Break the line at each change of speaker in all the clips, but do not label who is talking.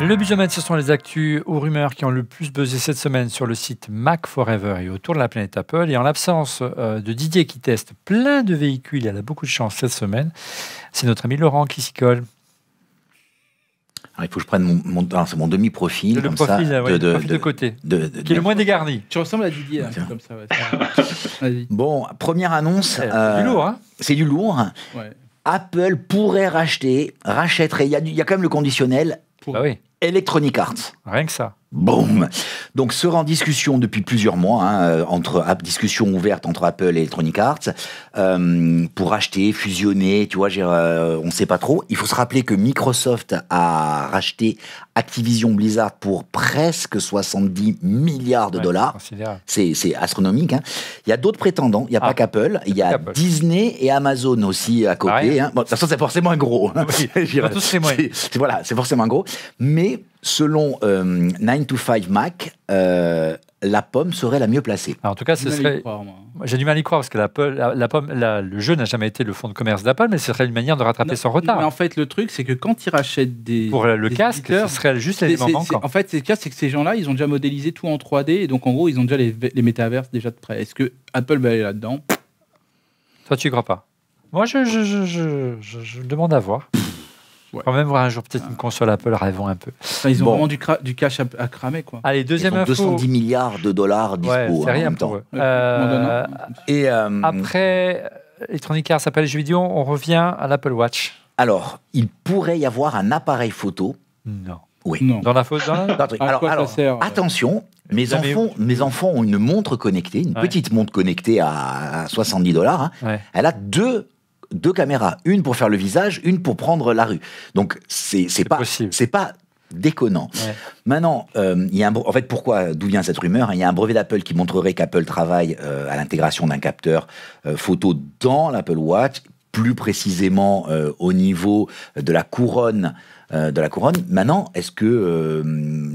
Le Bijomètre, ce sont les actus ou rumeurs qui ont le plus buzzé cette semaine sur le site Mac Forever et autour de la planète Apple. Et en l'absence euh, de Didier qui teste plein de véhicules, il a beaucoup de chance cette semaine, c'est notre ami Laurent qui s'y colle.
Alors, il faut que je prenne mon, mon, c'est mon demi-profil.
Le
comme
profil,
ça,
ouais, le profil de côté.
de- de-
Qui est le moins dégarni.
Tu ressembles à Didier,
Tiens.
comme ça. Ouais. Vas-y.
Bon, première annonce.
C'est
euh,
du lourd, hein
C'est du lourd.
Ouais.
Apple pourrait racheter, rachèterait. Il y, a du- il y a quand même le conditionnel
Pour-
Bah oui,
Electronic Arts.
rien que ça.
Boum Donc sera en discussion depuis plusieurs mois, hein, euh, entre discussion ouverte entre Apple et Electronic Arts, euh, pour acheter, fusionner, tu vois, euh, on ne sait pas trop. Il faut se rappeler que Microsoft a racheté Activision Blizzard pour presque 70 milliards de
Ouais,
dollars. C'est, astronomique. hein. Il y a d'autres prétendants. Il n'y a
Ah.
pas qu'Apple. Il y a. Disney et Amazon aussi à côté.
Pareil.
hein. Bon, de toute façon, c'est forcément un gros. hein.
Oui.
C'est- voilà, forcément un gros. Mais selon euh, 9 to 5 Mac, euh, la pomme serait la mieux placée.
Alors, en tout cas,
J'ai
ce
du mal à y
serait. J'ai du mal à y croire parce que la, pomme- la- la pomme- la- le jeu n'a jamais été le fonds de commerce d'Apple, mais ce serait une manière de rattraper
Non,
son retard.
Mais en fait, le truc, c'est que quand ils rachètent des.
Pour le
des
casque,
éditeurs,
ce serait juste l'élément manquant.
En fait, c'est le cas, c'est que ces gens-là, ils ont déjà modélisé tout en 3D, et donc en gros, ils ont déjà les, les métaverses déjà de près. Est-ce que Apple va aller là-dedans?
Toi, tu y crois pas? Moi, je, je, je, je, je- je demande à voir.
Ouais.
Quand même voir un jour peut-être une console Apple, rêvons un peu.
Enfin, Ils ont
Bon.
vraiment du, cra- du cash à, à cramer, quoi.
Allez,
Ils
deuxième
ont
info.
210 milliards de dollars dispo
Ouais, c'est
hein, en
rien
même
pour
temps.
eux. Euh.
Et euh,
après Electronic Arts, Apple et jeux vidéo, on revient à l'Apple Watch.
alors, il pourrait y avoir un appareil photo.
Non.
Oui.
Non.
Dans la faute, dans la-
Dans un truc.
À
Alors, alors,
sert
attention, mes enfants, mes enfants ont une montre connectée, une
Ouais.
petite montre connectée à, à 70 dollars. hein.
Ouais.
Elle a deux, deux caméras, une pour faire le visage, une pour prendre la rue. Donc c'est c'est pas c'est pas déconnant.
Ouais.
Maintenant, euh, il y a un, en fait, pourquoi, d'où vient cette rumeur Il y a un brevet d'Apple qui montrerait qu'Apple travaille euh, à l'intégration d'un capteur euh, photo dans l'Apple Watch, plus précisément au niveau de la couronne. Euh, de la couronne. Maintenant, est-ce que euh,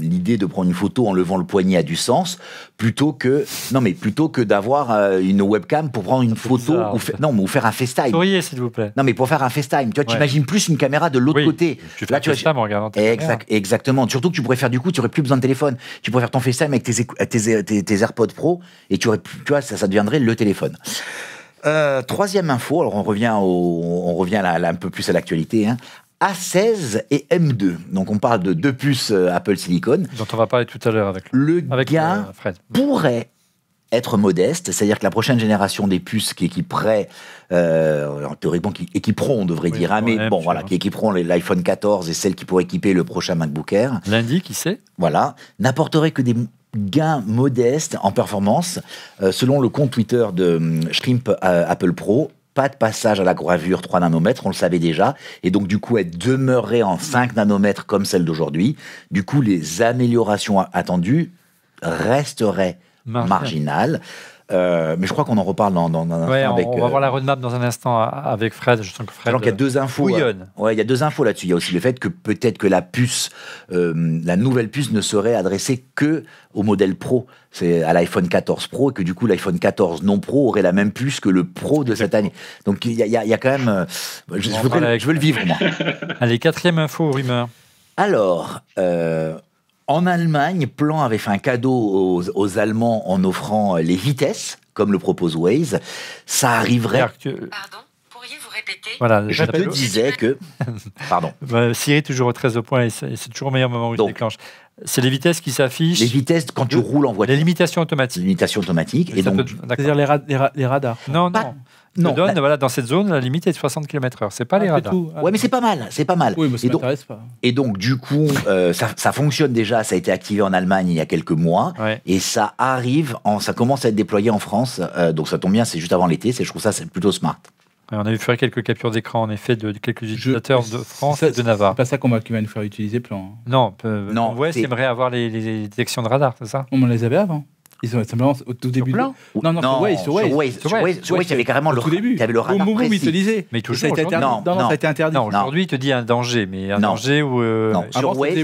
l'idée de prendre une photo en levant le poignet a du sens plutôt que non mais plutôt que d'avoir euh, une webcam pour prendre une photo
bizarre,
ou, fa- non mais ou faire un FaceTime.
Souriez, s'il vous plaît.
Non mais pour faire un FaceTime, tu vois,
Ouais.
t'imagines plus une caméra de l'autre
Oui.
côté.
Tu fais
Là, tu vois,
ça en regardant.
Exact, exactement. Surtout que tu pourrais faire du coup, tu aurais plus besoin de téléphone. Tu pourrais faire ton FaceTime avec tes, écou- tes, tes- tes AirPods Pro et tu aurais, tu vois, ça, ça deviendrait le téléphone. Euh, troisième info, alors on revient, au, on revient là, là un peu plus à l'actualité. Hein. A16 et M2. Donc on parle de deux puces euh, Apple Silicon.
Dont on va parler tout à l'heure avec,
Le
avec
gain
euh, Fred.
pourrait être modeste, c'est-à-dire que la prochaine génération des puces qui équiperaient, euh, théoriquement qui équiperont, on devrait
Oui,
dire, hein, mais bon voilà, qui équiperont les- l'iPhone 14 et celles qui pourraient équiper le prochain MacBook Air.
Lundi, qui sait?
Voilà, n'apporterait que des gains modestes en performance. Euh, selon le compte Twitter de hum, Shrimp euh, Apple Pro, pas de passage à la gravure 3 nanomètres, on le savait déjà, et donc du coup elle demeurerait en 5 nanomètres comme celle d'aujourd'hui. Du coup, les améliorations attendues resteraient
Marginal.
marginales. Euh, mais je crois qu'on en reparle dans, dans, dans un
Ouais,
instant
on,
avec.
on va
euh,
voir la roadmap dans un instant a- avec Fred. Je sens que Fred.
alors qu'il y a deux infos.
bouillonne.
euh, ouais, il y a deux infos là-dessus. Il y a aussi le fait que peut-être que la puce, euh, la nouvelle puce ne serait adressée que au modèle Pro, c'est à l'iPhone 14 Pro, et que du coup l'iPhone 14 non Pro aurait la même puce que le Pro de cette année. Donc il y a, y y quand même, euh, je, veux, je le vivre moi.
Allez, quatrième info, rumeur.
Alors. euh, en Allemagne, Plan avait fait un cadeau aux, aux Allemands en offrant les vitesses, comme le propose Waze. Ça arriverait.
Pardon Pourriez-vous répéter
Voilà,
Je te disais que. Pardon.
Bah, Siri toujours au 13 au point et c'est et toujours au meilleur moment où il
Donc.
déclenche. C'est les vitesses qui s'affichent,
Les vitesses quand tu roules en voiture.
les limitations automatiques.
limitation automatique. Et
Ça
donc.
C'est-à-dire les, ra- les ra- les radars.
Non,
Pas-
non.
non,
te donne,
bah-
voilà, dans cette zone, la limite est de 60 km/h. C'est pas les
Ah, c'est
radars.
tout. Ah,
ouais, mais c'est pas mal, c'est pas mal.
Oui, mais ça
et, donc,
pas.
et donc, du coup, euh, ça, ça fonctionne déjà. Ça a été activé en Allemagne il y a quelques mois.
Ouais.
Et ça arrive, en, ça commence à être déployé en France. euh, donc, ça tombe bien, c'est juste avant l'été. c'est- Je trouve ça c'est plutôt smart.
On a vu faire quelques captures d'écran, en effet, de, de quelques
Je-
utilisateurs de France et de Navarre.
C'est pas ça qu'on va, nous faire utiliser plan.
Non, euh,
Non,
ouais, aimerait avoir les, les détections de radar, c'est ça
On les avait avant. Ils ont simplement au tout début. de-
plan
Non, non, sur Waze, sur Waze.
Sur Waze, il y avait carrément
Au
le,
tout début.
il avait le radar
Au moment où il te
précis.
disait.
Mais toujours
ça a été interdit.
Non,
Non, non,
non.
ça a été interdit.
Non, aujourd'hui, il te dit un danger, mais un
Non.
danger où. euh,
Non, sur Waze,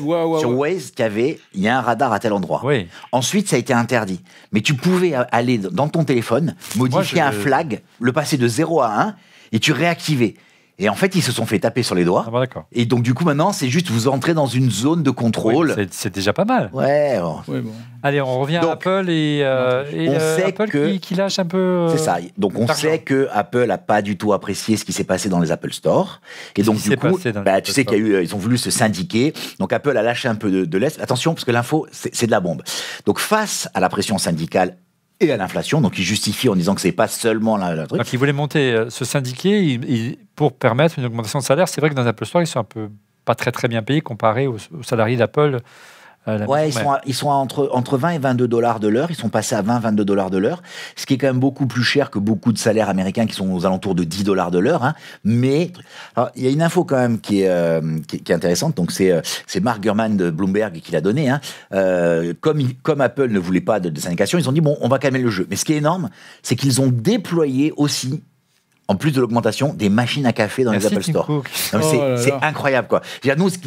sur tu avais, il y a un radar à tel endroit.
Oui,
Ensuite, ça a été interdit. Mais tu pouvais aller dans ton téléphone, modifier
je-
un flag, le passer de 0 à 1, et tu réactivais. Et en fait, ils se sont fait taper sur les doigts.
Ah d'accord.
Et donc, du coup, maintenant, c'est juste vous entrez dans une zone de contrôle.
Oui, c'est- C'est déjà pas mal.
Ouais, oh,
bon.
Allez, on revient
Donc,
à Apple et, euh, et,
on
euh,
sait
Apple
que-
qui, qui lâche un peu. euh,
c'est ça. Donc, on
d'argent.
sait que Apple n'a pas du tout apprécié ce qui s'est passé dans les Apple Store. Et donc, du coup, bah,
Apple
tu sais qu'il y a eu, euh, ils ont voulu se syndiquer. Donc, Apple a lâché un peu de, de l'est. Attention, parce que l'info, c'est c'est de la bombe. Donc, face à la pression syndicale et à l'inflation, donc ils justifient en disant que c'est pas seulement la, la truc.
Donc, ils voulaient monter, euh, il- il- pour permettre une augmentation de salaire. C'est vrai que dans Apple Store, ils sont un peu pas très très bien payés comparés aux, aux salariés d'Apple. Euh,
Ouais, ils sont, à, ils sont à entre, entre 20 et 22 dollars de l'heure. Ils sont passés à 20, 22 dollars de l'heure. Ce qui est quand même beaucoup plus cher que beaucoup de salaires américains qui sont aux alentours de 10 dollars de l'heure. hein. Mais il y a une info quand même qui est, euh, qui, est- qui est intéressante. Donc, c'est euh, c'est Mark Gurman de Bloomberg qui l'a donné. hein. Euh, comme, comme Apple ne voulait pas de, de syndication, ils ont dit bon, on va calmer le jeu. Mais ce qui est énorme, c'est qu'ils ont déployé aussi, en plus de l'augmentation, des machines à café dans
Merci,
les Apple
Tim
Store.
Oh
c'est-
là.
incroyable, quoi.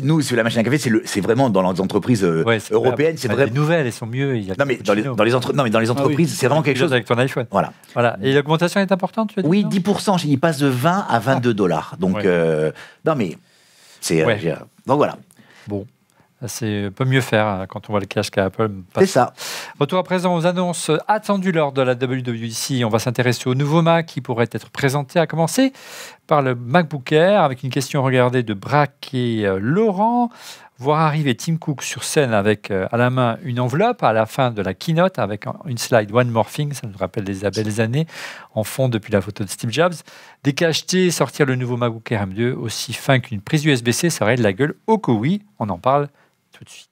Nous, sur la machine à café, c'est vraiment dans les entreprises euh,
Ouais,
européennes, c'est vrai.
Les nouvelles, elles sont mieux. Il y a
Non, mais dans les, dans les, entre- non, mais dans les entreprises, c'est vraiment quelque chose.
avec ton iPhone.
Voilà.
Voilà. Et l'augmentation est importante, tu as dit
Oui,
non
10%, il passe de 20 à 22 dollars. Donc,
Ouais.
euh, non, mais c'est.
Ouais.
donc voilà,
Bon. C'est peut mieux faire hein, quand on voit le cash qu'a Apple.
c'est ça.
Retour à présent aux annonces attendues lors de la WWDC. On va s'intéresser au nouveau Mac qui pourrait être présenté, à commencer par le MacBook Air, avec une question regardée de Braque et euh, Laurent. Voir arriver Tim Cook sur scène avec euh, à la main une enveloppe à la fin de la keynote avec un- une slide One More Thing, ça nous rappelle les belles années, en fond depuis la photo de Steve Jobs. Décacheter, sortir le nouveau MacBook Air M2 aussi fin qu'une prise USB-C, ça aurait de la gueule. Oh que oui, on en parle tout de suite.